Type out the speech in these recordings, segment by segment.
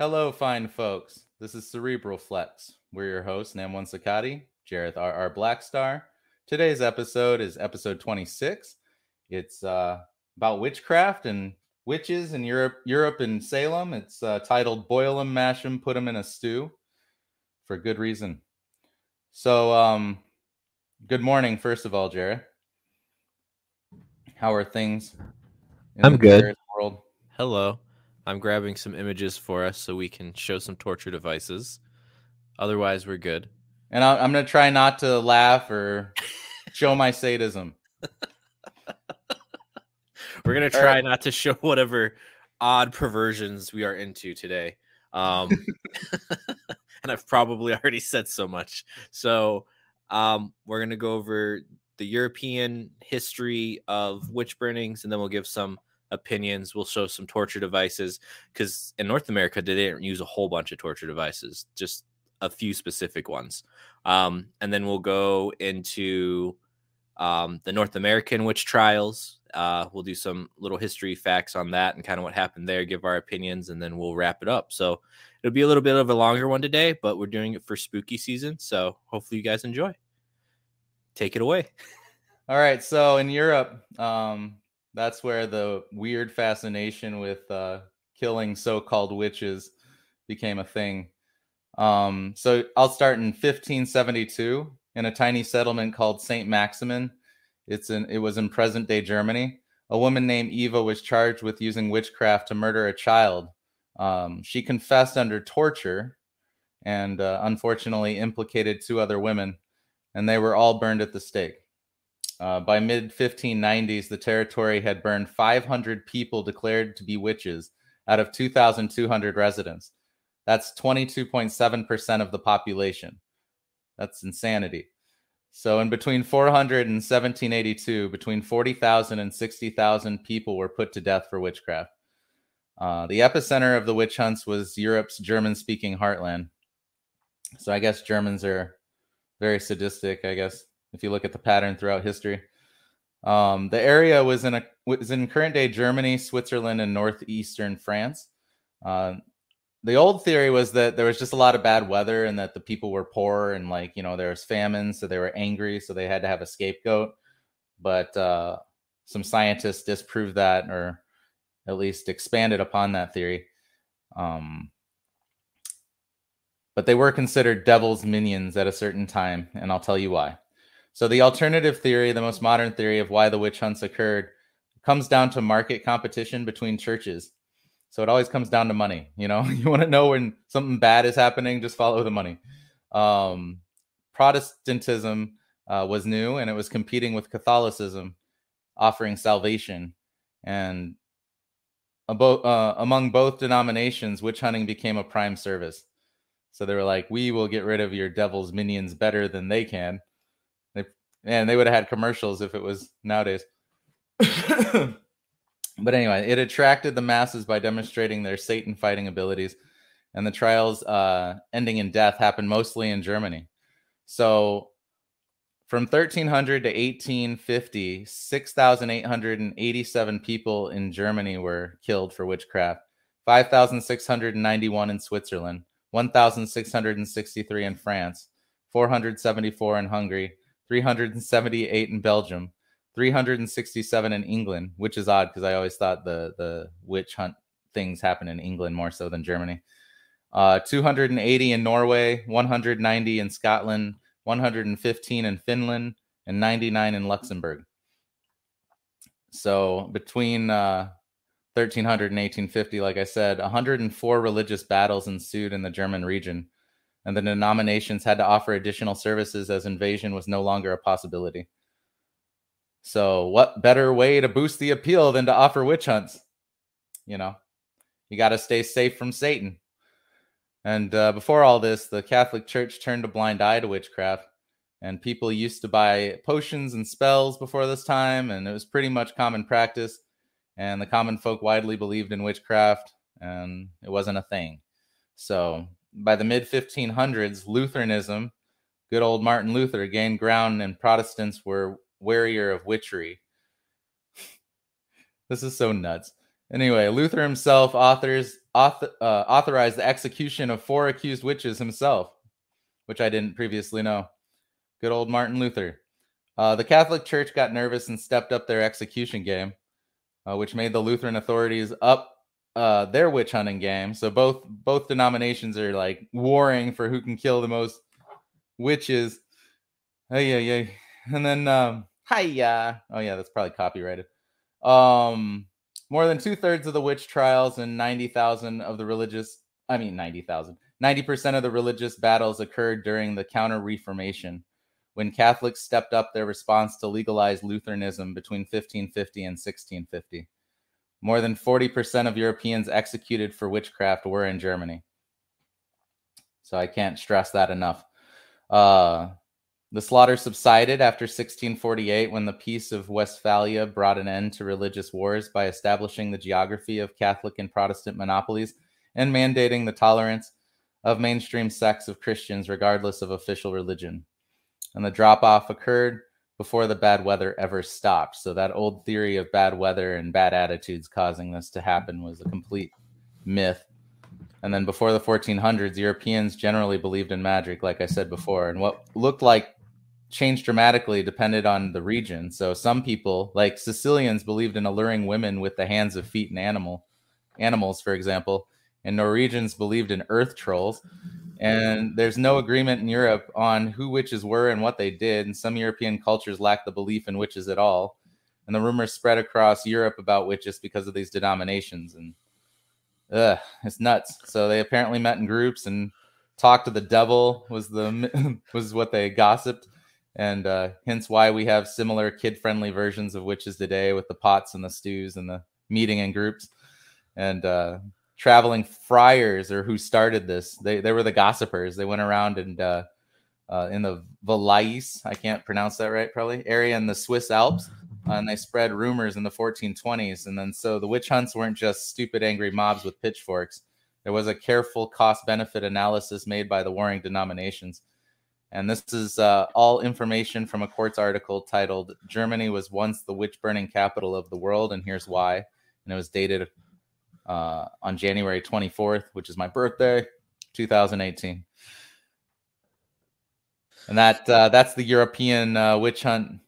Hello, fine folks. This is Cerebral Flex. We're your hosts, Nam1 Sakati, Jareth R.R. Blackstar. Today's episode is episode 26. It's uh, about witchcraft and witches in Europe, Europe and Salem. It's uh, titled "Boil 'em, Mash 'em, Put 'em in a Stew," for good reason. So, um, good morning, first of all, Jareth. How are things? in I'm the good. World? Hello. I'm grabbing some images for us so we can show some torture devices. Otherwise, we're good. And I, I'm going to try not to laugh or show my sadism. We're gonna try right. not to show whatever odd perversions we are into today. Um, and I've probably already said so much. So um, we're gonna go over the European history of witch burnings, and then we'll give some opinions. We'll show some torture devices because in North America they didn't use a whole bunch of torture devices, just a few specific ones. Um, and then we'll go into um, the North American witch trials. Uh, we'll do some little history facts on that and kind of what happened there, give our opinions, and then we'll wrap it up. So it'll be a little bit of a longer one today, but we're doing it for spooky season. So hopefully you guys enjoy. Take it away. All right. So in Europe, um, that's where the weird fascination with uh, killing so-called witches became a thing. Um, so I'll start in 1572 in a tiny settlement called Saint Maximin. It's in it was in present-day Germany. A woman named Eva was charged with using witchcraft to murder a child. Um, she confessed under torture, and uh, unfortunately implicated two other women, and they were all burned at the stake. Uh, by mid 1590s, the territory had burned 500 people declared to be witches out of 2,200 residents. That's 22.7% of the population. That's insanity. So, in between 400 and 1782, between 40,000 and 60,000 people were put to death for witchcraft. Uh, the epicenter of the witch hunts was Europe's German speaking heartland. So, I guess Germans are very sadistic, I guess, if you look at the pattern throughout history. Um, the area was in a was in current day Germany, Switzerland, and northeastern France. Uh, the old theory was that there was just a lot of bad weather and that the people were poor and like you know there was famine, so they were angry, so they had to have a scapegoat. But uh, some scientists disproved that, or at least expanded upon that theory. Um, but they were considered devil's minions at a certain time, and I'll tell you why. So, the alternative theory, the most modern theory of why the witch hunts occurred, comes down to market competition between churches. So, it always comes down to money. You know, you want to know when something bad is happening, just follow the money. Um, Protestantism uh, was new and it was competing with Catholicism, offering salvation. And abo- uh, among both denominations, witch hunting became a prime service. So they were like, "We will get rid of your devil's minions better than they can." And they would have had commercials if it was nowadays. but anyway, it attracted the masses by demonstrating their Satan fighting abilities, and the trials uh, ending in death happened mostly in Germany. So from 1300 to 1850, 6,887 people in Germany were killed for witchcraft, 5,691 in Switzerland, 1,663 in France, 474 in Hungary, 378 in Belgium, 367 in England, which is odd because I always thought the, the witch hunt things happen in England more so than Germany. Uh, 280 in Norway, 190 in Scotland, 115 in Finland, and 99 in Luxembourg. So between uh, 1300 and 1850, like I said, 104 religious battles ensued in the German region, and the denominations had to offer additional services as invasion was no longer a possibility. So, what better way to boost the appeal than to offer witch hunts? You know, you got to stay safe from Satan. And uh, before all this, the Catholic Church turned a blind eye to witchcraft, and people used to buy potions and spells before this time, and it was pretty much common practice. And the common folk widely believed in witchcraft, and it wasn't a thing. So, by the mid 1500s, Lutheranism, good old Martin Luther, gained ground, and Protestants were warier of witchery. this is so nuts. Anyway, Luther himself authors author, uh, authorized the execution of four accused witches himself, which I didn't previously know. Good old Martin Luther. Uh, the Catholic Church got nervous and stepped up their execution game, uh, which made the Lutheran authorities up uh, their witch hunting game. So both both denominations are like warring for who can kill the most witches. Oh yeah, yeah. And then um, hiya. Oh yeah, that's probably copyrighted. Um, more than two thirds of the witch trials and ninety thousand of the religious. I mean, ninety thousand. Ninety percent of the religious battles occurred during the Counter Reformation when Catholics stepped up their response to legalize Lutheranism between 1550 and 1650. More than 40% of Europeans executed for witchcraft were in Germany. So I can't stress that enough. Uh, the slaughter subsided after 1648 when the Peace of Westphalia brought an end to religious wars by establishing the geography of Catholic and Protestant monopolies and mandating the tolerance of mainstream sects of Christians regardless of official religion and the drop off occurred before the bad weather ever stopped. So that old theory of bad weather and bad attitudes causing this to happen was a complete myth. And then before the 1400s, Europeans generally believed in magic, like I said before, and what looked like changed dramatically depended on the region. So some people, like Sicilians, believed in alluring women with the hands of feet and animal animals, for example, and Norwegians believed in earth trolls and there's no agreement in Europe on who witches were and what they did. And some European cultures lack the belief in witches at all. And the rumors spread across Europe about witches because of these denominations. And ugh, it's nuts. So they apparently met in groups and talked to the devil was the was what they gossiped. And uh, hence why we have similar kid-friendly versions of witches today with the pots and the stews and the meeting in groups. And uh, traveling friars or who started this. They they were the gossipers. They went around and uh, uh, in the Valais, I can't pronounce that right, probably area in the Swiss Alps, and they spread rumors in the 1420s. And then so the witch hunts weren't just stupid, angry mobs with pitchforks. There was a careful cost benefit analysis made by the warring denominations. And this is uh, all information from a Quartz article titled Germany was once the witch burning capital of the world, and here's why. And it was dated uh, on January 24th, which is my birthday, 2018. And that uh, that's the European uh, witch hunt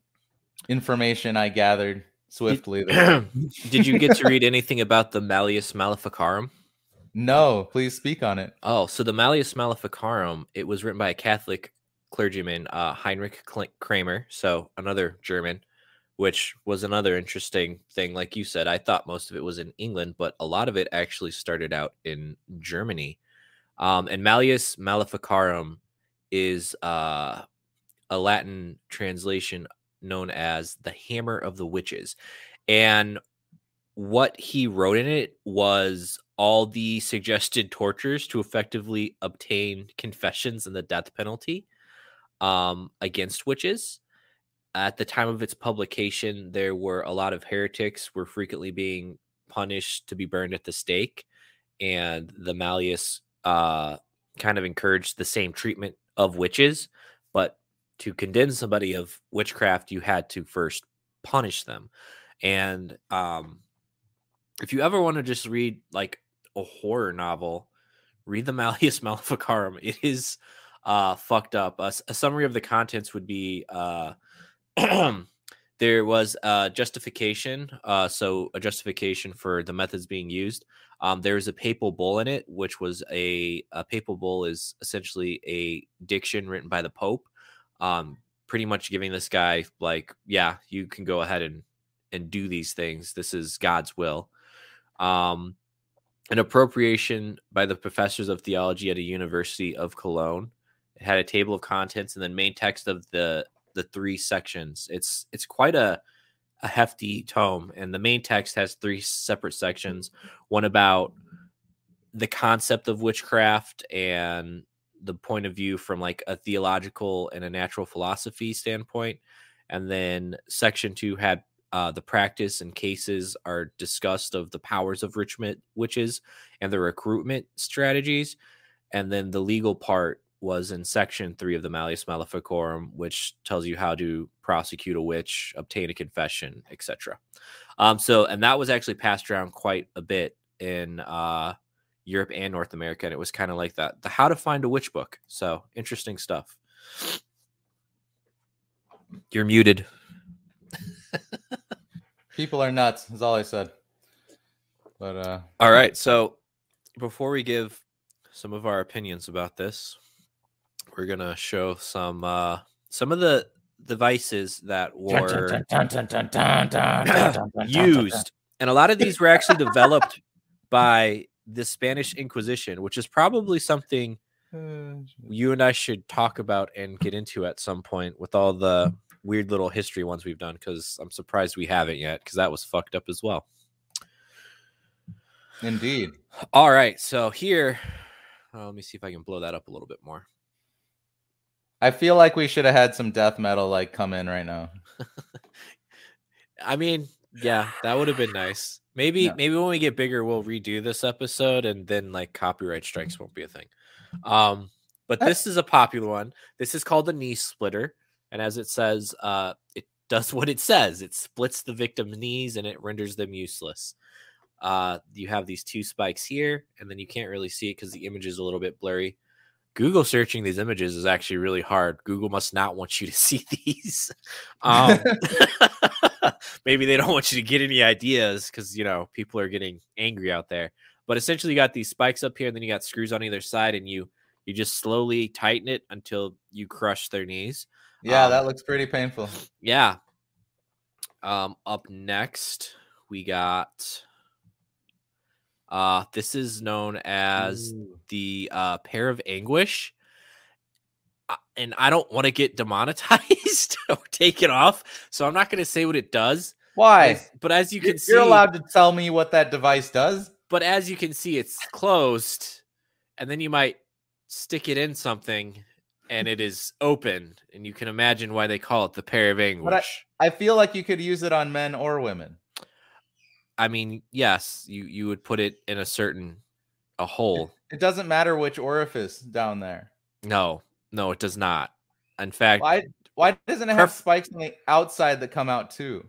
information I gathered swiftly. Did, did you get to read anything about the Malleus Maleficarum? No, please speak on it. Oh, so the Malleus Maleficarum, it was written by a Catholic clergyman, uh, Heinrich Kramer, so another German, which was another interesting thing. Like you said, I thought most of it was in England, but a lot of it actually started out in Germany. Um, and Malleus Maleficarum is uh, a Latin translation known as the Hammer of the Witches. And what he wrote in it was all the suggested tortures to effectively obtain confessions and the death penalty um, against witches at the time of its publication, there were a lot of heretics were frequently being punished to be burned at the stake, and the Malleus uh, kind of encouraged the same treatment of witches. But to condemn somebody of witchcraft, you had to first punish them. And um, if you ever want to just read like a horror novel, read the Malleus Maleficarum. It is uh, fucked up. A, a summary of the contents would be. Uh, there was a justification, uh, so a justification for the methods being used. Um, there was a papal bull in it, which was a, a papal bull is essentially a diction written by the Pope, um, pretty much giving this guy like, yeah, you can go ahead and and do these things. This is God's will. Um, an appropriation by the professors of theology at a university of Cologne. It had a table of contents and then main text of the the three sections. It's it's quite a a hefty tome, and the main text has three separate sections. One about the concept of witchcraft and the point of view from like a theological and a natural philosophy standpoint, and then section two had uh, the practice and cases are discussed of the powers of richment witches and the recruitment strategies, and then the legal part was in section three of the Malleus Maleficarum, which tells you how to prosecute a witch, obtain a confession, etc. Um, so, and that was actually passed around quite a bit in uh, Europe and North America, and it was kind of like that the How to Find a Witch book. So interesting stuff. You're muted. People are nuts. Is all I said. But uh, All right. So before we give some of our opinions about this, we're gonna show some uh some of the devices that were used. And a lot of these were actually developed by the Spanish Inquisition, which is probably something you and I should talk about and get into at some point with all the weird little history ones we've done because I'm surprised we haven't yet because that was fucked up as well. Indeed. All right, so here, uh, let me see if I can blow that up a little bit more. I feel like we should have had some death metal like come in right now. I mean, yeah, that would have been nice. Maybe, maybe when we get bigger, we'll redo this episode, and then like copyright strikes won't be a thing. Um, but Uh, this is a popular one. This is called the knee splitter, and as it says, uh, it does what it says. It splits the victim's knees and it renders them useless. Uh, you have these two spikes here, and then you can't really see it because the image is a little bit blurry. Google searching these images is actually really hard. Google must not want you to see these. Um, maybe they don't want you to get any ideas because you know people are getting angry out there. But essentially, you got these spikes up here, and then you got screws on either side, and you you just slowly tighten it until you crush their knees. Yeah, Um, that looks pretty painful. Yeah. Um, up next, we got uh this is known as the uh pear of anguish. Uh, And I don't want to get demonetized or taken off, so I'm not going to say what it does. Why? As- But as you You're- can see, You're allowed to tell me what that device does. but as you can see, it's closed, and then you might stick it in something, and it is open, and you can imagine why they call it the pear of anguish. I feel like you could use it on men or women. I mean, yes, you you would put it in a certain a hole. It doesn't matter which orifice down there. No, no, it does not. In fact, Why? Why doesn't it have spikes on the outside that come out too?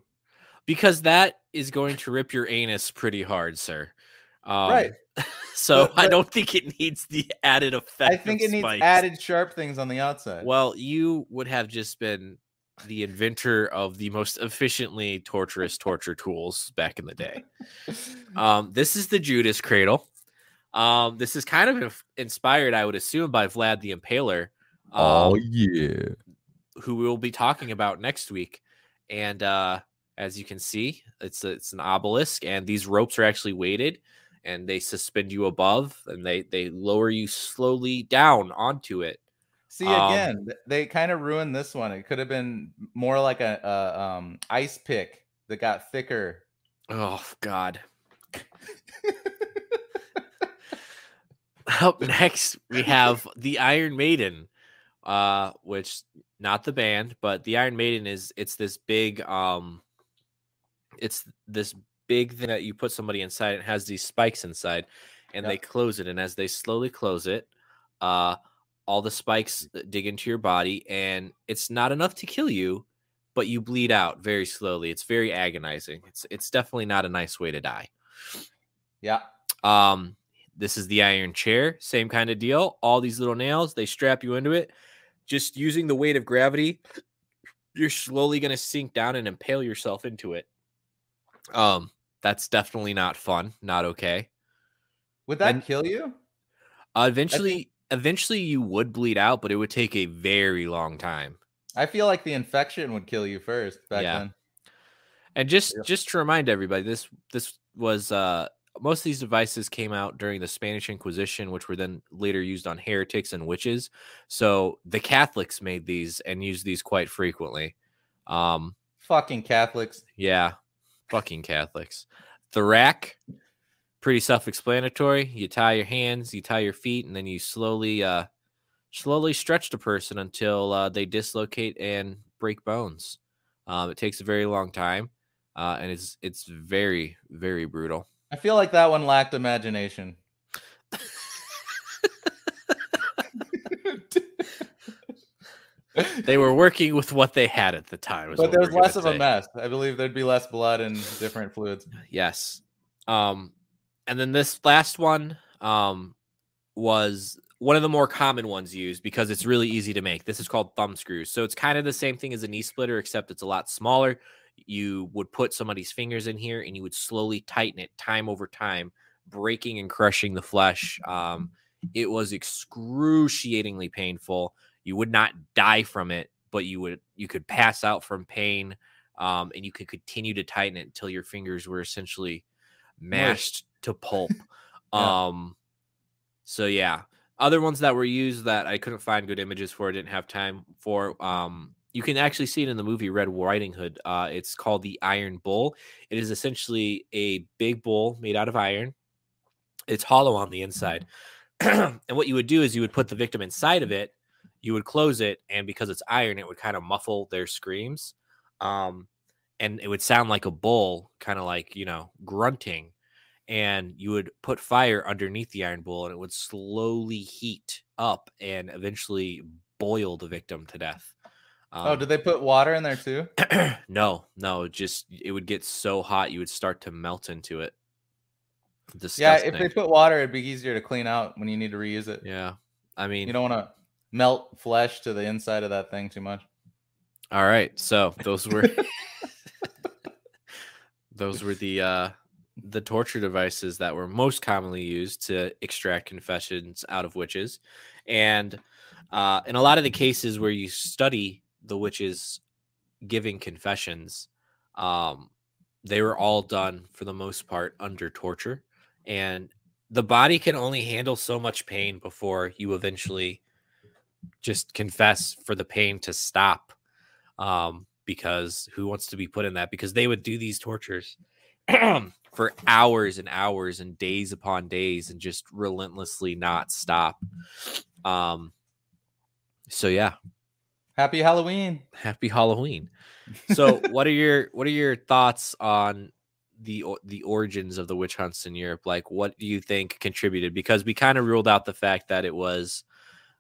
because that is going to rip your anus pretty hard, sir. Um, right. So But- I don't think it needs the added effect. I think it needs added sharp things on the outside. Well, you would have just been the inventor of the most efficiently torturous torture tools back in the day. Um, this is the Judas Cradle. Um, this is kind of inf- inspired, I would assume, by Vlad the Impaler. Um, yeah. who we'll be talking about next week. And uh, as you can see, it's a, it's an obelisk, and these ropes are actually weighted, and they suspend you above, and they they lower you slowly down onto it. See Um, again, th- they kind of ruined this one. It could have been more like a, a um ice pick that got thicker. Oh God. Up next, we have the Iron Maiden, uh, which not the band, but the Iron Maiden is it's this big um, it's this big thing that you put somebody inside. It has these spikes inside, and they close it. And as they slowly close it, uh, all the spikes dig into your body, and it's not enough to kill you, but you bleed out very slowly. It's very agonizing. It's it's definitely not a nice way to die. Yeah. Um, this is the iron chair, same kind of deal. All these little nails, they strap you into it. Just using the weight of gravity, you're slowly going to sink down and impale yourself into it. Um, that's definitely not fun, not okay. Would that And- kill you? Uh, eventually, eventually you would bleed out, but it would take a very long time. I feel like the infection would kill you first back Yeah. then. And just Yep. just to remind everybody, this this was uh most of these devices came out during the Spanish Inquisition, which were then later used on heretics and witches. So the Catholics made these and used these quite frequently. Um, Fucking Catholics. yeah, fucking Catholics. The rack, pretty self-explanatory. You tie your hands, you tie your feet, and then you slowly uh slowly stretch the person until uh, they dislocate and break bones. Um, it takes a very long time, uh, and it's it's very very brutal. I feel like that one lacked imagination. They were working with what they had at the time. but there's less of a mess. I believe there'd be less blood and different fluids. Yes. Um, and then this last one, um, was one of the more common ones used because it's really easy to make. This is called thumb screws. So it's kind of the same thing as a knee splitter, except it's a lot smaller. You would put somebody's fingers in here and you would slowly tighten it time over time, breaking and crushing the flesh. Um, it was excruciatingly painful. You would not die from it, but you would you could pass out from pain, um, and you could continue to tighten it until your fingers were essentially mashed to pulp. Yeah. Um, so yeah, other ones that were used that I couldn't find good images for, I didn't have time for. Um, you can actually see it in the movie Red Riding Hood. Uh, it's called the Iron Bull. It is essentially a big bull made out of iron. It's hollow on the inside. and what you would do is you would put the victim inside of it, you would close it, and because it's iron, it would kind of muffle their screams. Um, and it would sound like a bull, kind of like, you know, grunting and you would put fire underneath the iron bowl and it would slowly heat up and eventually boil the victim to death. oh, Um, did they put water in there too? no, no, just it would get so hot you would start to melt into it. Yeah, if they put water, it'd be easier to clean out when you need to reuse it. yeah. I mean, You don't want to melt flesh to the inside of that thing too much. all right. So those were those were the uh the torture devices that were most commonly used to extract confessions out of witches. And uh, in a lot of the cases where you study the witches giving confessions, um, they were all done for the most part under torture. And the body can only handle so much pain before you eventually just confess for the pain to stop. Um, because who wants to be put in that? Because they would do these tortures for hours and hours and days upon days and just relentlessly not stop. Um, so yeah, Happy Halloween. happy Halloween. So what are your what are your thoughts on the the origins of the witch hunts in Europe? Like what do you think contributed? Because we kind of ruled out the fact that it was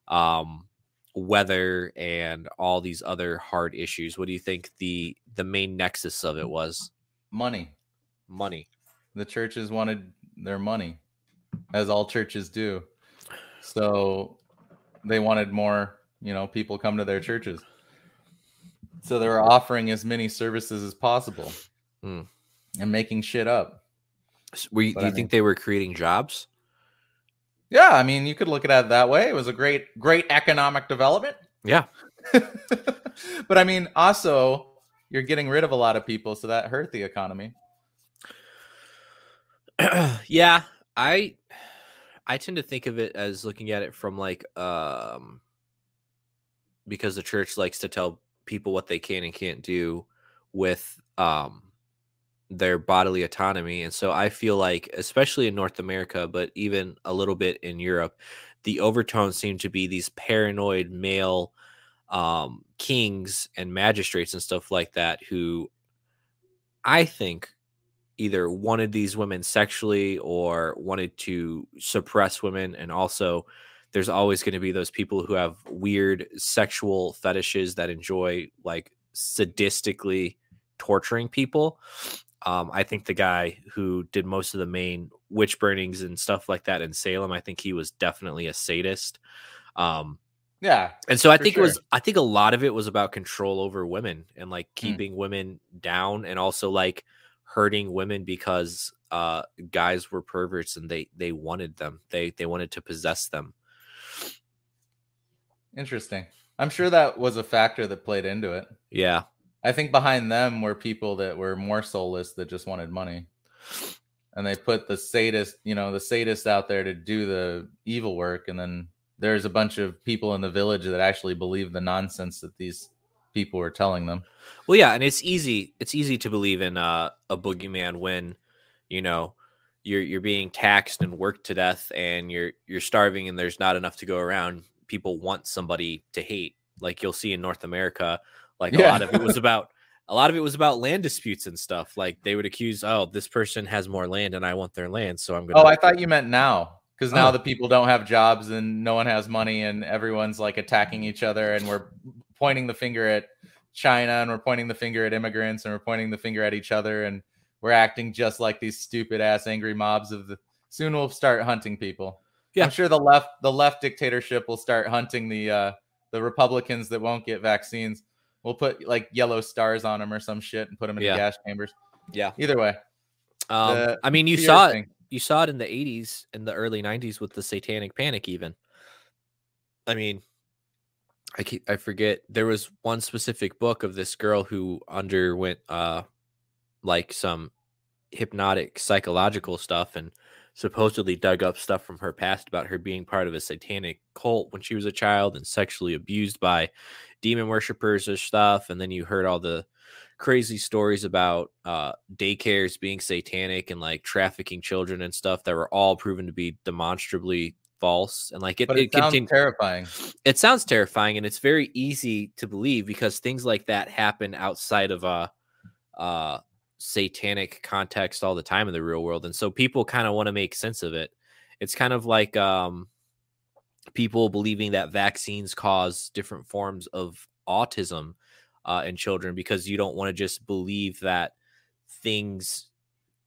um weather and all these other hard issues. What do you think the the main nexus of it was? Money. Money. The churches wanted their money, as all churches do. So they wanted more, you know, people come to their churches. So they were offering as many services as possible Hmm. and making shit up. S- Were you, do I you think they were creating jobs? Yeah, I mean, you could look at it that way. It was a great, great economic development. Yeah. but I mean, also, you're getting rid of a lot of people, so that hurt the economy. yeah, I I tend to think of it as looking at it from like um because the church likes to tell people what they can and can't do with um their bodily autonomy and so I feel like especially in North America but even a little bit in Europe the overtones seem to be these paranoid male um kings and magistrates and stuff like that who I think either wanted these women sexually or wanted to suppress women and also there's always going to be those people who have weird sexual fetishes that enjoy like sadistically torturing people um, i think the guy who did most of the main witch burnings and stuff like that in salem i think he was definitely a sadist um, Yeah, and so I think it was. I think a lot of it was about control over women and like Mm. keeping women down and also like hurting women because uh guys were perverts and they they wanted them. They they wanted to possess them. interesting. I'm sure that was a factor that played into it. Yeah. I think behind them were people that were more soulless that just wanted money. And they put the sadist, you know, the sadist out there to do the evil work. And then there's a bunch of people in the village that actually believe the nonsense that these people were telling them. Well, yeah, and it's easy. It's easy to believe in uh, a boogeyman when, you know, you're you're being taxed and worked to death, and you're you're starving, and there's not enough to go around. People want somebody to hate, like you'll see in North America. Like a lot of it was about a lot of it was about land disputes and stuff. Like they would accuse, oh, this person has more land, and I want their land, so I'm gonna. Oh, I thought you meant now. Because now Oh. the people don't have jobs and no one has money and everyone's like attacking each other and we're pointing the finger at China and we're pointing the finger at immigrants and we're pointing the finger at each other and we're acting just like these stupid ass angry mobs of the soon we'll start hunting people. Yeah. I'm sure the left the left dictatorship will start hunting the uh the Republicans that won't get vaccines. We'll put like yellow stars on them or some shit and put them in Yeah. the gas chambers. Yeah. Either way, Um, The I mean, you saw it. You saw it in the '80s and the early '90s with the Satanic Panic. Even, I mean, I keep, I forget. There was one specific book of this girl who underwent uh, like some hypnotic psychological stuff and supposedly dug up stuff from her past about her being part of a satanic cult when she was a child and sexually abused by demon worshippers or stuff and then you heard all the crazy stories about uh daycares being satanic and like trafficking children and stuff that were all proven to be demonstrably false and like it, but it, it sounds terrifying. it sounds terrifying and it's very easy to believe because things like that happen outside of a uh satanic context all the time in the real world and so people kind of want to make sense of it it's kind of like um people believing that vaccines cause different forms of autism uh, in children because you don't want to just believe that things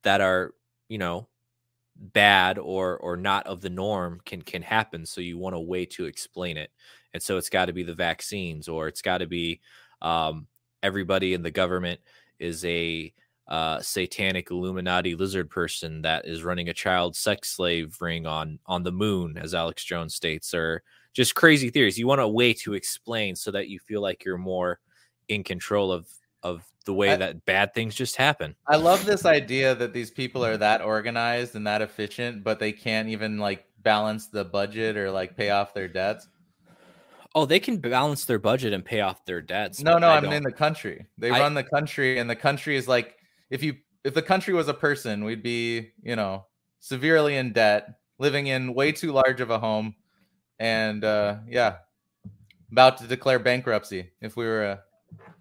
that are you know bad or or not of the norm can can happen so you want a way to explain it and so it's got to be the vaccines or it's got to be um, everybody in the government is a uh, satanic illuminati lizard person that is running a child sex slave ring on on the moon as alex jones states or just crazy theories. You want a way to explain so that you feel like you're more in control of of the way I- that bad things just happen I love this idea that these people are that organized and that efficient, but they can't even like balance the budget or like pay off their debts. Oh, they can balance their budget and pay off their debts. No, no, I I'm don't- in the country. They I- run the country, and the country is like if you if the country was a person, we'd be you know severely in debt, living in way too large of a home, and uh, yeah, about to declare bankruptcy if we were a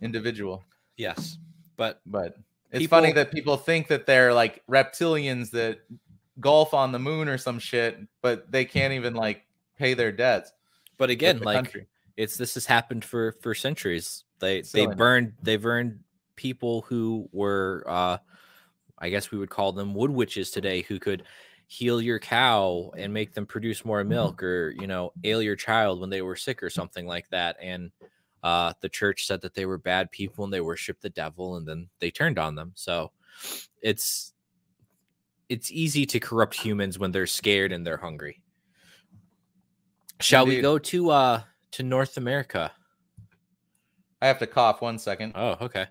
individual. Yes, but But it's funny that people think that they're like reptilians that golf on the moon or some shit, but they can't even like pay their debts. but again, like country. it's this has happened for for centuries. They they burned they burned people who were uh I guess we would call them wood witches today who could heal your cow and make them produce more milk or you know ail your child when they were sick or something like that and uh the church said that they were bad people and they worshiped the devil and then they turned on them so it's it's easy to corrupt humans when they're scared and they're hungry shall we go to uh to north america I have to cough one second. oh okay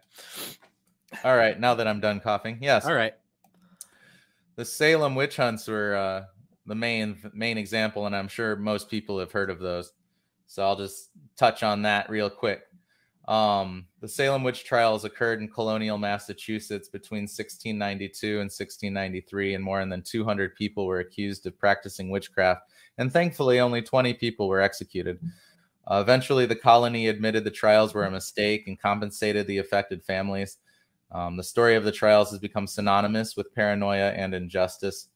All right, now that I'm done coughing, yes. all right the Salem witch hunts were uh, the main main example, and I'm sure most people have heard of those. So I'll just touch on that real quick. Um, the Salem witch trials occurred in colonial Massachusetts between 1692 and 1693, and more than 200 people were accused of practicing witchcraft. And thankfully, only 20 people were executed. Uh, eventually, the colony admitted the trials were a mistake and compensated the affected families. Um, the story of the trials has become synonymous with paranoia and injustice.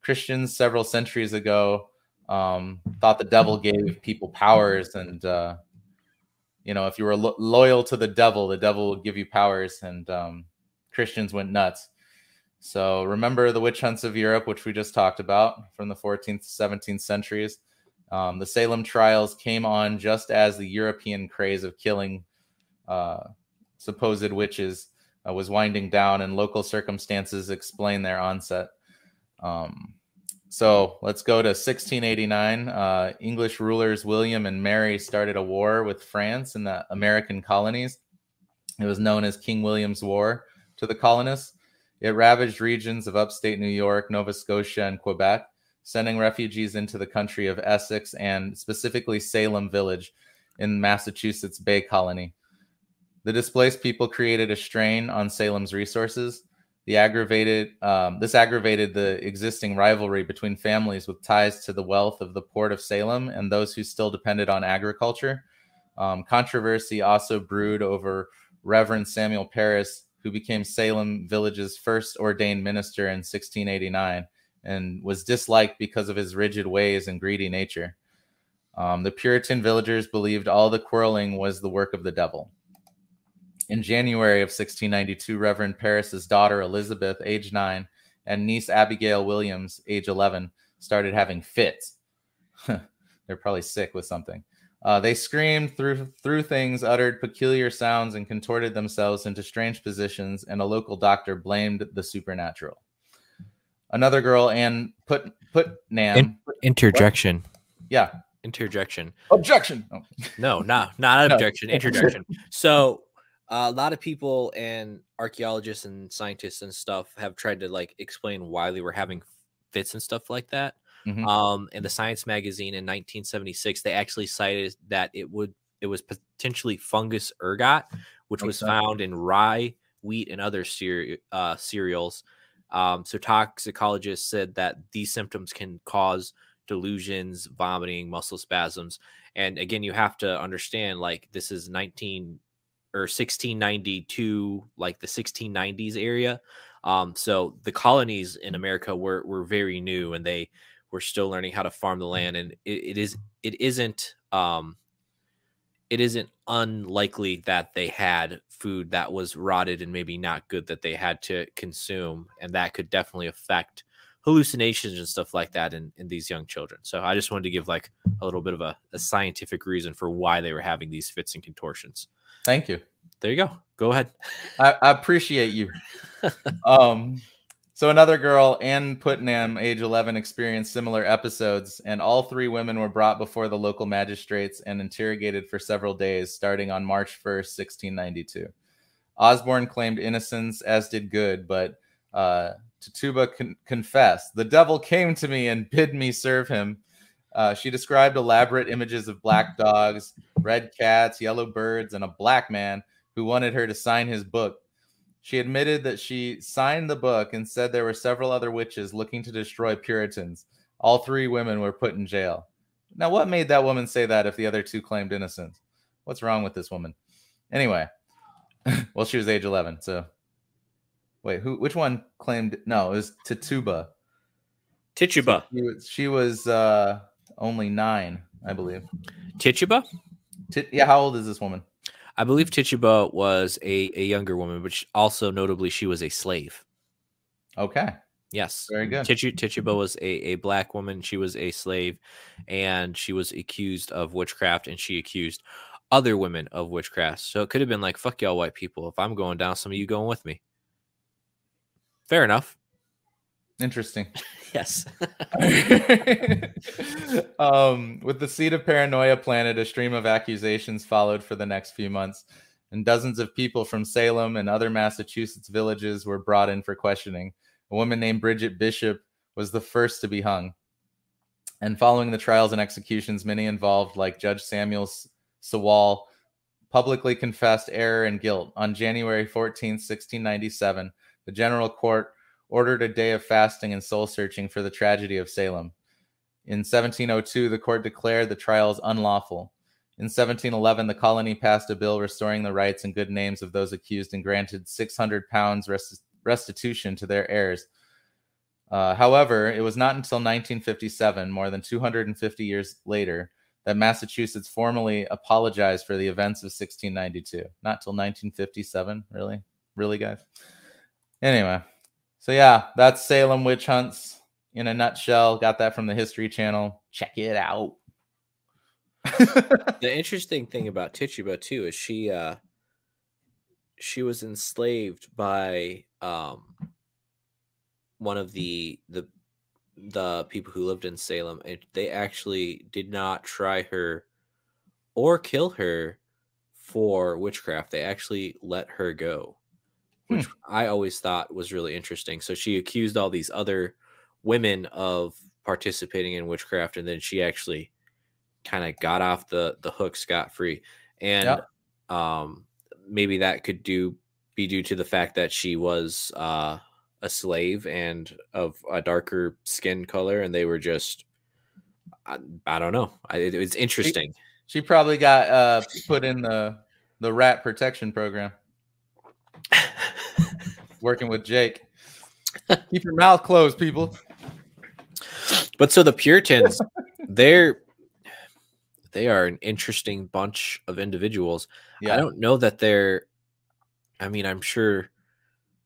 Christians several centuries ago um, thought the devil gave people powers, and uh, you know, if you were lo- loyal to the devil, the devil would give you powers, and um, Christians went nuts. So remember the witch hunts of Europe, which we just talked about from the 14th to 17th centuries. Um, the Salem trials came on just as the European craze of killing uh, supposed witches uh, was winding down, and local circumstances explain their onset. Um, so let's go to 1689. Uh, English rulers William and Mary started a war with France in the American colonies. It was known as King William's War to the colonists. It ravaged regions of upstate New York, Nova Scotia, and Quebec, sending refugees into the country of Essex and specifically Salem Village in Massachusetts Bay Colony. The displaced people created a strain on Salem's resources. The aggravated um, this aggravated the existing rivalry between families with ties to the wealth of the port of Salem and those who still depended on agriculture. Um, controversy also brewed over Reverend Samuel Parris, who became Salem Village's first ordained minister in 1689 and was disliked because of his rigid ways and greedy nature. Um, the Puritan villagers believed all the quarreling was the work of the devil. In January of 1692, Reverend Parris's daughter Elizabeth, age nine, and niece Abigail Williams, age 11, started having fits. They're probably sick with something. Uh, they screamed, through threw things, uttered peculiar sounds, and contorted themselves into strange positions, and a local doctor blamed the supernatural. Another girl, Anne Put Putnam. In- interjection. Yeah. Interjection. Objection. Oh. No, not not No. objection. Interjection. So a lot of people and archaeologists and scientists and stuff have tried to like explain why they were having fits and stuff like that. Mhm. Um, in the Science magazine in 1976, they actually cited that it would it was potentially fungus ergot, which was found in rye, wheat, and other cere- uh, cereals. Um, so toxicologists said that these symptoms can cause delusions, vomiting, muscle spasms, and again, you have to understand like this is 19 or 1692, like the 1690s area. Um, so the colonies in America were were very new, and they were still learning how to farm the land, and it, it is it isn't um it isn't unlikely that they had food that was rotted and maybe not good that they had to consume, and that could definitely affect hallucinations and stuff like that in, in these young children. So I just wanted to give like a little bit of a, a scientific reason for why they were having these fits and contortions. Thank you. There you go. Go ahead. I, I appreciate you. um, so another girl, Ann Putnam, age 11, experienced similar episodes, and all three women were brought before the local magistrates and interrogated for several days, starting on March 1st, 1692. Osborne claimed innocence, as did Good, but uh, Tituba con- confessed, "The devil came to me and bid me serve him." Uh, she described elaborate images of black dogs, red cats, yellow birds, and a black man who wanted her to sign his book. She admitted that she signed the book and said there were several other witches looking to destroy Puritans. All three women were put in jail. Now, what made that woman say that if the other two claimed innocence? What's wrong with this woman? Anyway, well, she was age 11, so wait, who? Which one claimed? No, it was Tituba. Tituba. She was, she was uh, only nine, I believe. Tituba? Ti- yeah, how old is this woman? I believe Tituba was a, a younger woman, but she, also notably she was a slave. Okay, Yes. very good. Titu, Tituba was a, a black woman. She was a slave and she was accused of witchcraft and she accused other women of witchcraft. So it could have been like, fuck y'all white people. If I'm going down, some of you going with me. Fair enough. Interesting. Yes. um, with the seed of paranoia planted, a stream of accusations followed for the next few months, and dozens of people from Salem and other Massachusetts villages were brought in for questioning. A woman named Bridget Bishop was the first to be hung. And following the trials and executions, many involved, like Judge Samuel Sewall, publicly confessed error and guilt. On January 14, 1697, the General Court ordered a day of fasting and soul searching for the tragedy of Salem. In 1702, the court declared the trials unlawful. In 1711, the colony passed a bill restoring the rights and good names of those accused and granted 600 pounds rest- restitution to their heirs. Uh, however, it was not until 1957, more than 250 years later, that Massachusetts formally apologized for the events of 1692. Not till 1957, really? Really, guys? Anyway, so yeah, that's Salem witch hunts in a nutshell. Got that from the History Channel. Check it out. the interesting thing about Tituba too is she uh she was enslaved by um one of the the the people who lived in Salem and they actually did not try her or kill her for witchcraft. They actually let her go, which I always thought was really interesting. So she accused all these other women of participating in witchcraft and then she actually kind of got off the the hook scot free and um maybe that could do be due to the fact that she was uh a slave and of a darker skin color and they were just i, I don't know. I, it, it's interesting. She probably got uh, put in the the rat protection program, working with Jake. Keep your mouth closed, people. but so the puritans they're they are an interesting bunch of individuals Yeah, I don't know that they're. I mean, I'm sure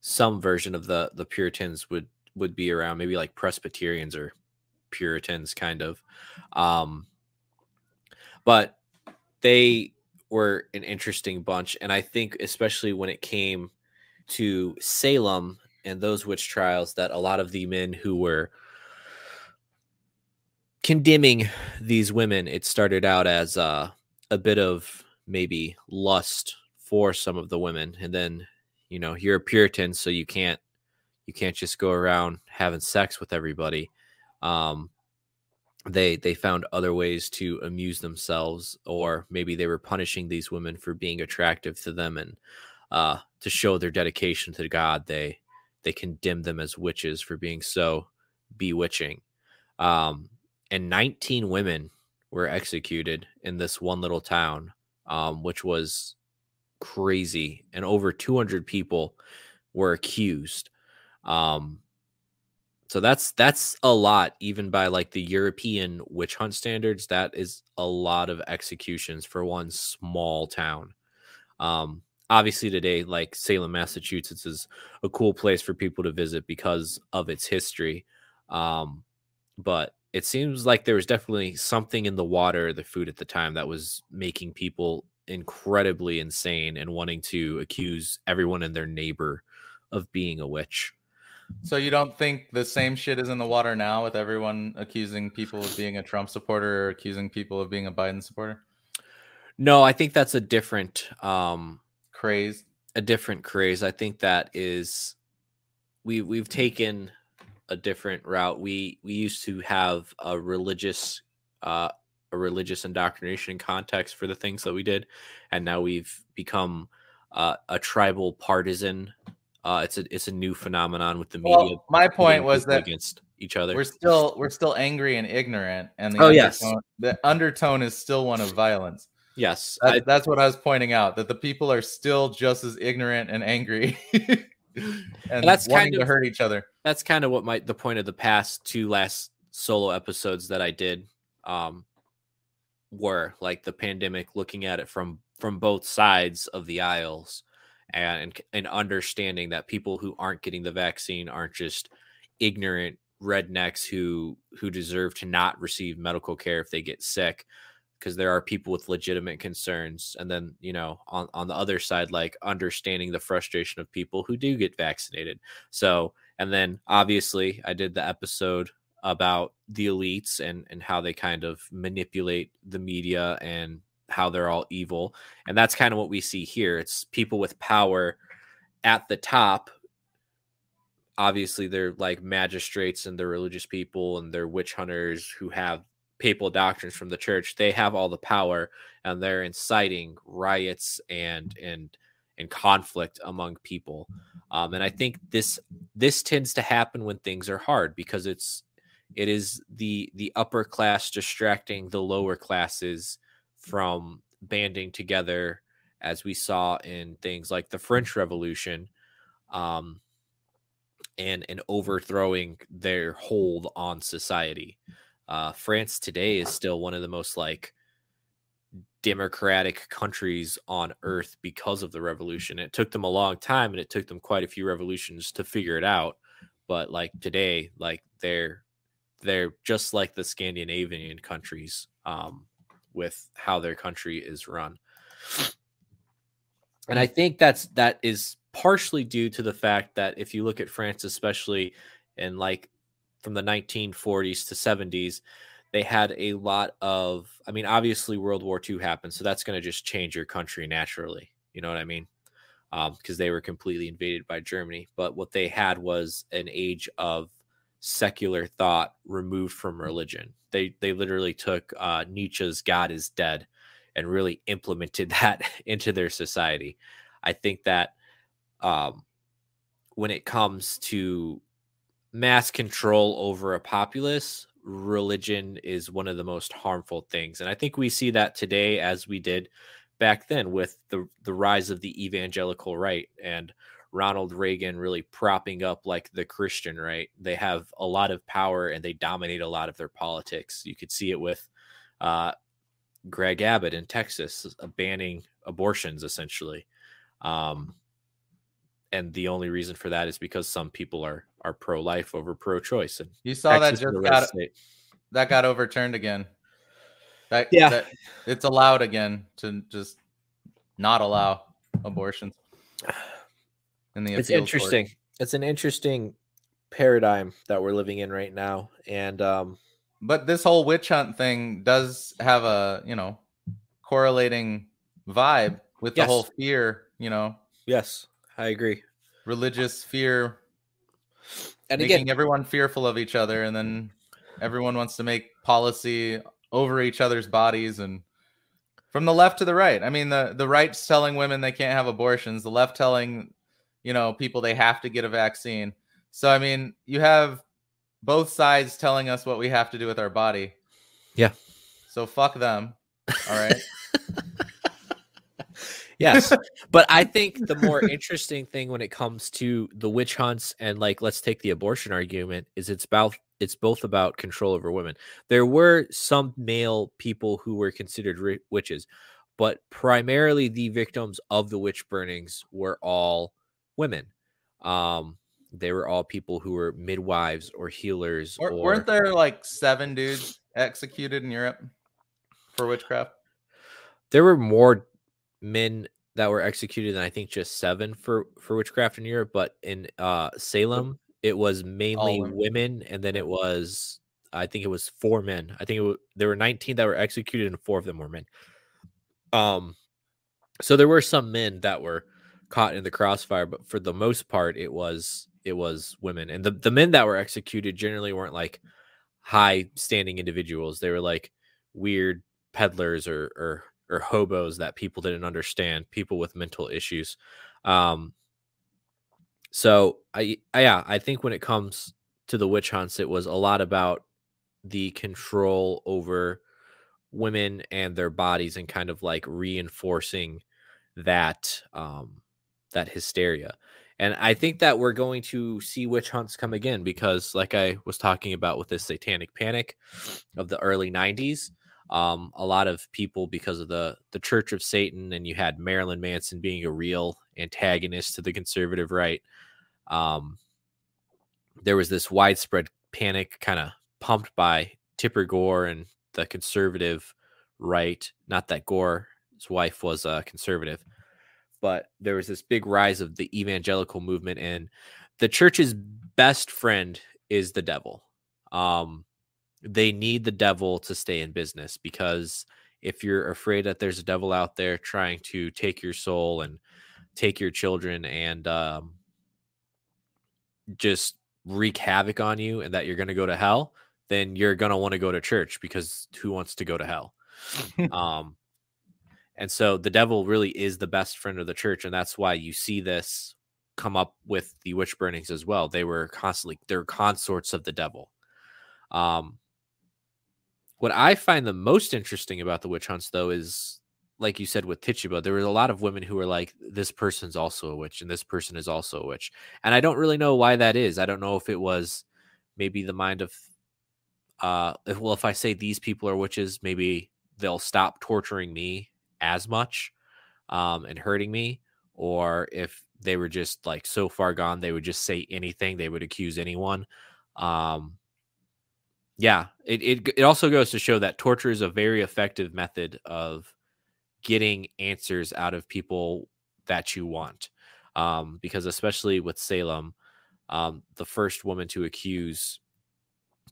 some version of the the Puritans would would be around maybe like Presbyterians or Puritans kind of. Um but they were an interesting bunch and I think especially when it came to Salem and those witch trials that a lot of the men who were condemning these women it started out as uh, a bit of maybe lust for some of the women and then you know you're a puritan so you can't you can't just go around having sex with everybody. Um they they found other ways to amuse themselves or maybe they were punishing these women for being attractive to them and uh to show their dedication to god they they condemned them as witches for being so bewitching. Um and 19 women were executed in this one little town um which was crazy and over 200 people were accused. Um so that's that's a lot even by like the european witch hunt standards that is a lot of executions for one small town um obviously today like salem massachusetts is a cool place for people to visit because of its history um but it seems like there was definitely something in the water the food at the time that was making people incredibly insane and wanting to accuse everyone and their neighbor of being a witch. So you don't think the same shit is in the water now with everyone accusing people of being a Trump supporter or accusing people of being a Biden supporter? No, I think that's a different um craze. A different craze. I think that is we we've taken a different route. We we used to have a religious uh a religious indoctrination context for the things that we did, and now we've become uh, a tribal partisan. Uh, it's a it's a new phenomenon with the media. Well, my point was that against each other, we're still we're still angry and ignorant, and the oh yes, the undertone is still one of violence. Yes, that's, I, that's what I was pointing out. That the people are still just as ignorant and angry. and, and that's kind of, to hurt each other. That's kind of what my the point of the past two last solo episodes that I did. Um, were like the pandemic looking at it from from both sides of the aisles and and understanding that people who aren't getting the vaccine aren't just ignorant rednecks who who deserve to not receive medical care if they get sick because there are people with legitimate concerns. And then you know on, on the other side like understanding the frustration of people who do get vaccinated. So and then obviously i did the episode about the elites and and how they kind of manipulate the media and how they're all evil and that's kind of what we see here. It's people with power at the top. Obviously they're like magistrates and they're religious people and they're witch hunters who have papal doctrines from the church. They have all the power and they're inciting riots and and and conflict among people. Um, and i think this this tends to happen when things are hard because it's it is the the upper class distracting the lower classes from banding together, as we saw in things like the French Revolution, um, and and overthrowing their hold on society. Uh, France today is still one of the most like democratic countries on earth because of the revolution. It took them a long time and it took them quite a few revolutions to figure it out. But like today, like they're they're just like the Scandinavian countries um, with how their country is run. And I think that's that is partially due to the fact that if you look at France, especially in like from the 1940s to 70s, they had a lot of, I mean, obviously World War II happened, so that's going to just change your country naturally. You know what I mean? Because um, they were completely invaded by Germany. But what they had was an age of secular thought removed from religion. They they literally took uh, Nietzsche's "God is dead" and really implemented that into their society. I think that um, when it comes to mass control over a populace, religion is one of the most harmful things, and I think we see that today as we did back then with the the rise of the evangelical right and Ronald Reagan really propping up like the Christian right. They have a lot of power and they dominate a lot of their politics. You could see it with uh, Greg Abbott in Texas uh, banning abortions essentially. Um, and the only reason for that is because some people are are pro life over pro choice. And you saw that just got that got overturned again. That, yeah, that, it's allowed again to just not allow abortions. In the it's interesting. Court. It's an interesting paradigm that we're living in right now, and um, but this whole witch hunt thing does have a you know correlating vibe with yes. the whole fear. You know. Yes, I agree. Religious fear, and making again, everyone fearful of each other, and then everyone wants to make policy over each other's bodies and from the left to the right. I mean, the the right's telling women they can't have abortions, the left telling, you know, people they have to get a vaccine. So I mean, you have both sides telling us what we have to do with our body. Yeah. So fuck them. All right. yes. But I think the more interesting thing when it comes to the witch hunts and like let's take the abortion argument is it's about it's both about control over women. There were some male people who were considered ri- witches, but primarily the victims of the witch burnings were all women. Um, they were all people who were midwives or healers. Or, or... Weren't there like seven dudes executed in Europe for witchcraft? There were more men that were executed than I think just seven for for witchcraft in Europe, but in uh Salem it was mainly women. women. and then it was I think it was four men. I think it was, there were 19 that were executed and four of them were men. Um so there were some men that were caught in the crossfire, but for the most part it was it was women. And the, the men that were executed generally weren't like high standing individuals. They were like weird peddlers or or or hobos that people didn't understand, people with mental issues. Um so I, I yeah, I think when it comes to the witch hunts, it was a lot about the control over women and their bodies and kind of like reinforcing that um that hysteria. And I think that we're going to see witch hunts come again because, like I was talking about with this satanic panic of the early 90s, um, a lot of people, because of the, the Church of Satan, and you had Marilyn Manson being a real antagonist to the conservative right, um, there was this widespread panic kind of pumped by Tipper Gore and the conservative right. Not that Gore's wife was a conservative, but there was this big rise of the evangelical movement, and the church's best friend is the devil. Um, they need the devil to stay in business because if you're afraid that there's a devil out there trying to take your soul and take your children and um, just wreak havoc on you and that you're going to go to hell, then you're going to want to go to church because who wants to go to hell? um, and so the devil really is the best friend of the church. And that's why you see this come up with the witch burnings as well. They were constantly, they're consorts of the devil. Um, what I find the most interesting about the witch hunts, though, is like you said with Tituba, there were a lot of women who were like, this person's also a witch and this person is also a witch. And I don't really know why that is. I don't know if it was maybe the mind of, uh, if, well, if I say these people are witches, maybe they'll stop torturing me as much um, and hurting me. Or if they were just like so far gone, they would just say anything, they would accuse anyone. Um, yeah, it, it, it also goes to show that torture is a very effective method of getting answers out of people that you want. Um, because especially with Salem, um, the first woman to accuse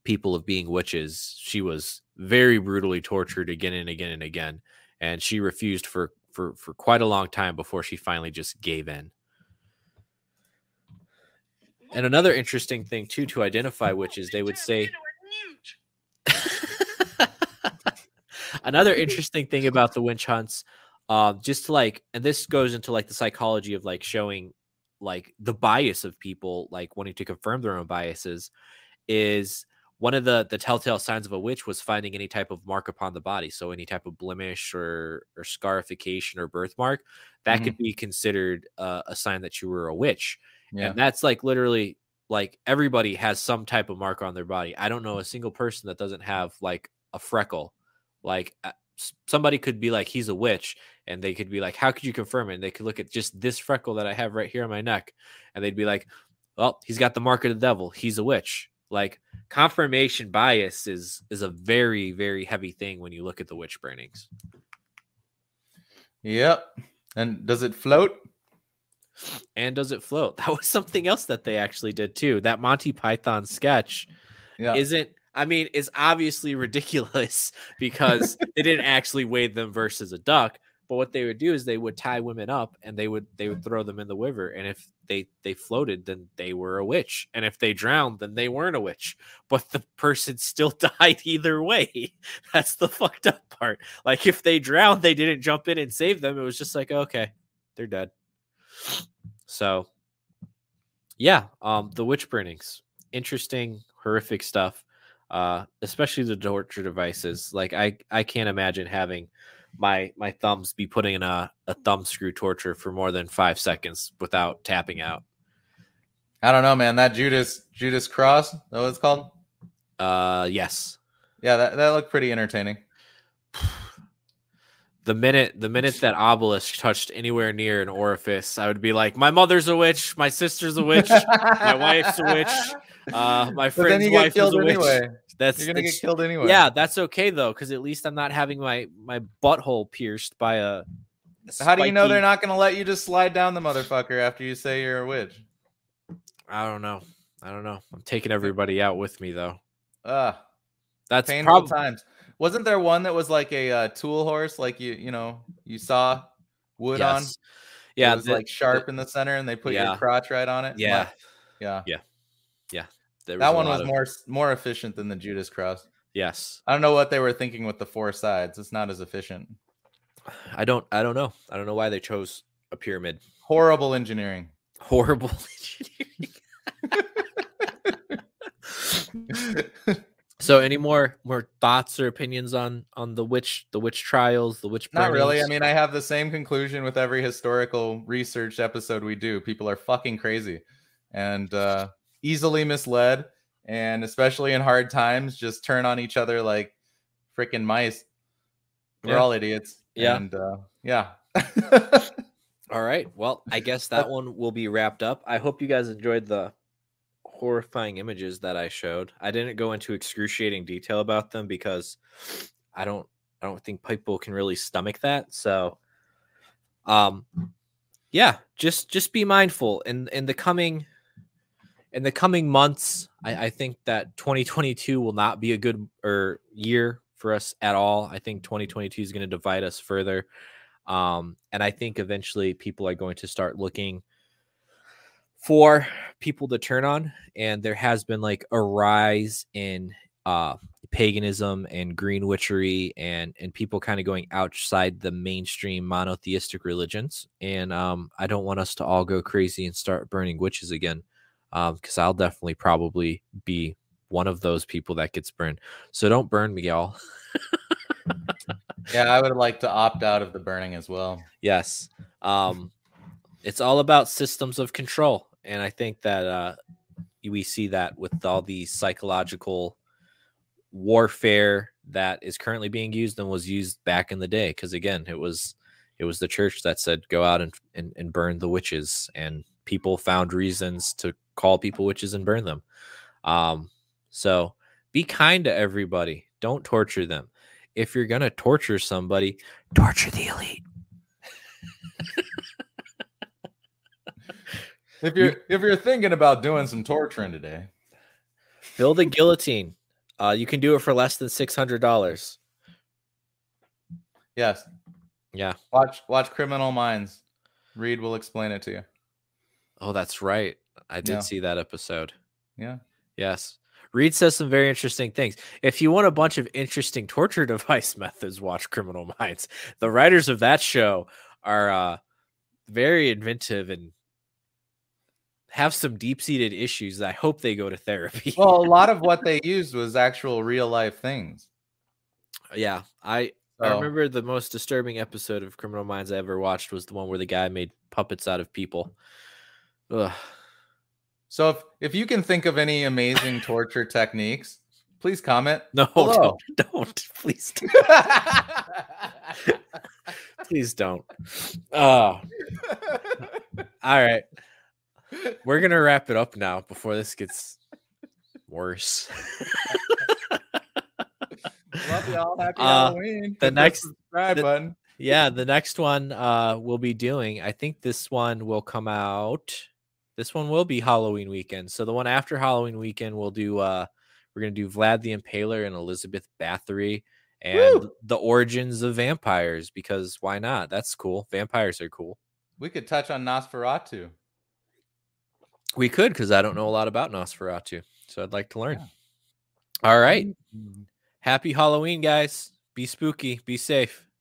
people of being witches, she was very brutally tortured again and again and again, and she refused for for for quite a long time before she finally just gave in. And another interesting thing too to identify witches, they would say. Another interesting thing about the witch hunts, um, just to like, and this goes into like the psychology of like showing like the bias of people like wanting to confirm their own biases, is one of the the telltale signs of a witch was finding any type of mark upon the body so any type of blemish or or scarification or birthmark that mm-hmm. could be considered uh, a sign that you were a witch yeah. and that's like literally like everybody has some type of mark on their body i don't know a single person that doesn't have like a freckle like uh, somebody could be like, he's a witch, and they could be like, how could you confirm it? And they could look at just this freckle that I have right here on my neck, and they'd be like, well, he's got the mark of the devil. He's a witch. Like confirmation bias is is a very very heavy thing when you look at the witch burnings. Yep. And does it float? And does it float? That was something else that they actually did too. That Monty Python sketch Yeah. isn't I mean, it's obviously ridiculous because they didn't actually weigh them versus a duck. But what they would do is they would tie women up and they would they would throw them in the river. And if they they floated, then they were a witch. And if they drowned, then they weren't a witch. But the person still died either way. That's the fucked up part. Like if they drowned, they didn't jump in and save them. It was just like, okay, they're dead. So yeah, um, the witch burnings, interesting, horrific stuff. Uh, especially the torture devices. Like I, I can't imagine having my my thumbs be putting in a, a thumb screw torture for more than five seconds without tapping out. I don't know, man. That Judas Judas Cross, that what it's called? Uh, yes. Yeah, that, that looked pretty entertaining. The minute the minute that obelisk touched anywhere near an orifice, I would be like, my mother's a witch, my sister's a witch, my wife's a witch, uh, my friend's wife is a witch. anyway. That's You're gonna that's- get killed anyway. Yeah, that's okay though, because at least I'm not having my my butthole pierced by a. How do you know they're not gonna let you just slide down the motherfucker after you say you're a witch? I don't know. I don't know. I'm taking everybody out with me though. Ah, That's painful probably times. Wasn't there one that was like a uh, tool horse, like you you know you saw wood on? Yeah, it was the- like sharp in the center, and they put Yeah. your crotch right on it. Yeah, yeah, yeah. There That one was of- more more efficient than the Judas Cross. Yes, I don't know what they were thinking with the four sides. It's not as efficient. I don't. I don't know. I don't know why they chose a pyramid. Horrible engineering. Horrible engineering. so, any more more thoughts or opinions on on the witch the witch trials, the witch? Not really. I mean, I have the same conclusion with every historical research episode we do. People are fucking crazy and uh, easily misled, and especially in hard times, just turn on each other like freaking mice. We're Yeah. all idiots. Yeah. And uh, yeah. All right. Well, I guess that one will be wrapped up. I hope you guys enjoyed the horrifying images that I showed. I didn't go into excruciating detail about them because I don't I don't think people can really stomach that. So um yeah, just just be mindful in in the coming in the coming months. I, I think that 2022 will not be a good or year for us at all. I think 2022 is going to divide us further. Um, and I think eventually people are going to start looking for people to turn on. And there has been like a rise in uh, paganism and green witchery and and people kind of going outside the mainstream monotheistic religions. And um, I don't want us to all go crazy and start burning witches again. Because I'll definitely probably be one of those people that gets burned. So don't burn me, y'all. yeah, I would like to opt out of the burning as well. Yes. Um, it's all about systems of control. And I think that uh, we see that with all the psychological warfare that is currently being used and was used back in the day. Because again, it was it was the church that said go out and, and, and burn the witches, and people found reasons to call people witches and burn them. Um, so be kind to everybody. Don't torture them. If you're gonna torture somebody, torture the elite. If you're if you're thinking about doing some torturing today, Build a guillotine. Uh, you can do it for less than six hundred dollars. yes, Yeah. watch watch Criminal Minds. Reid will explain it to you. Oh, that's right. I did Yeah. see that episode. Yeah. Yes. Reid says some very interesting things. If you want a bunch of interesting torture device methods, watch Criminal Minds. The writers of that show are uh, very inventive and have some deep seated issues. I hope they go to therapy. Well, a lot of what they used was actual real life things. yeah, I I remember the most disturbing episode of Criminal Minds I ever watched was the one where the guy made puppets out of people. Ugh. So if if you can think of any amazing torture techniques, please comment. No, Hello. don't, don't, please, don't, please don't. Oh, all right. we're gonna wrap it up now before this gets worse. Love y'all. Happy Uh, Halloween. the Hit next- subscribe the- button. yeah, the next one uh we'll be doing. I think this one will come out. This one will be Halloween weekend. So the one after Halloween weekend, we'll do. uh We're gonna do Vlad the Impaler and Elizabeth Bathory and Woo! the origins of vampires because why not? That's cool. Vampires are cool. We could touch on Nosferatu. We could because I don't know a lot about Nosferatu, so I'd like to learn. Yeah. All right. Mm. Happy Halloween, guys. Be spooky. Be safe.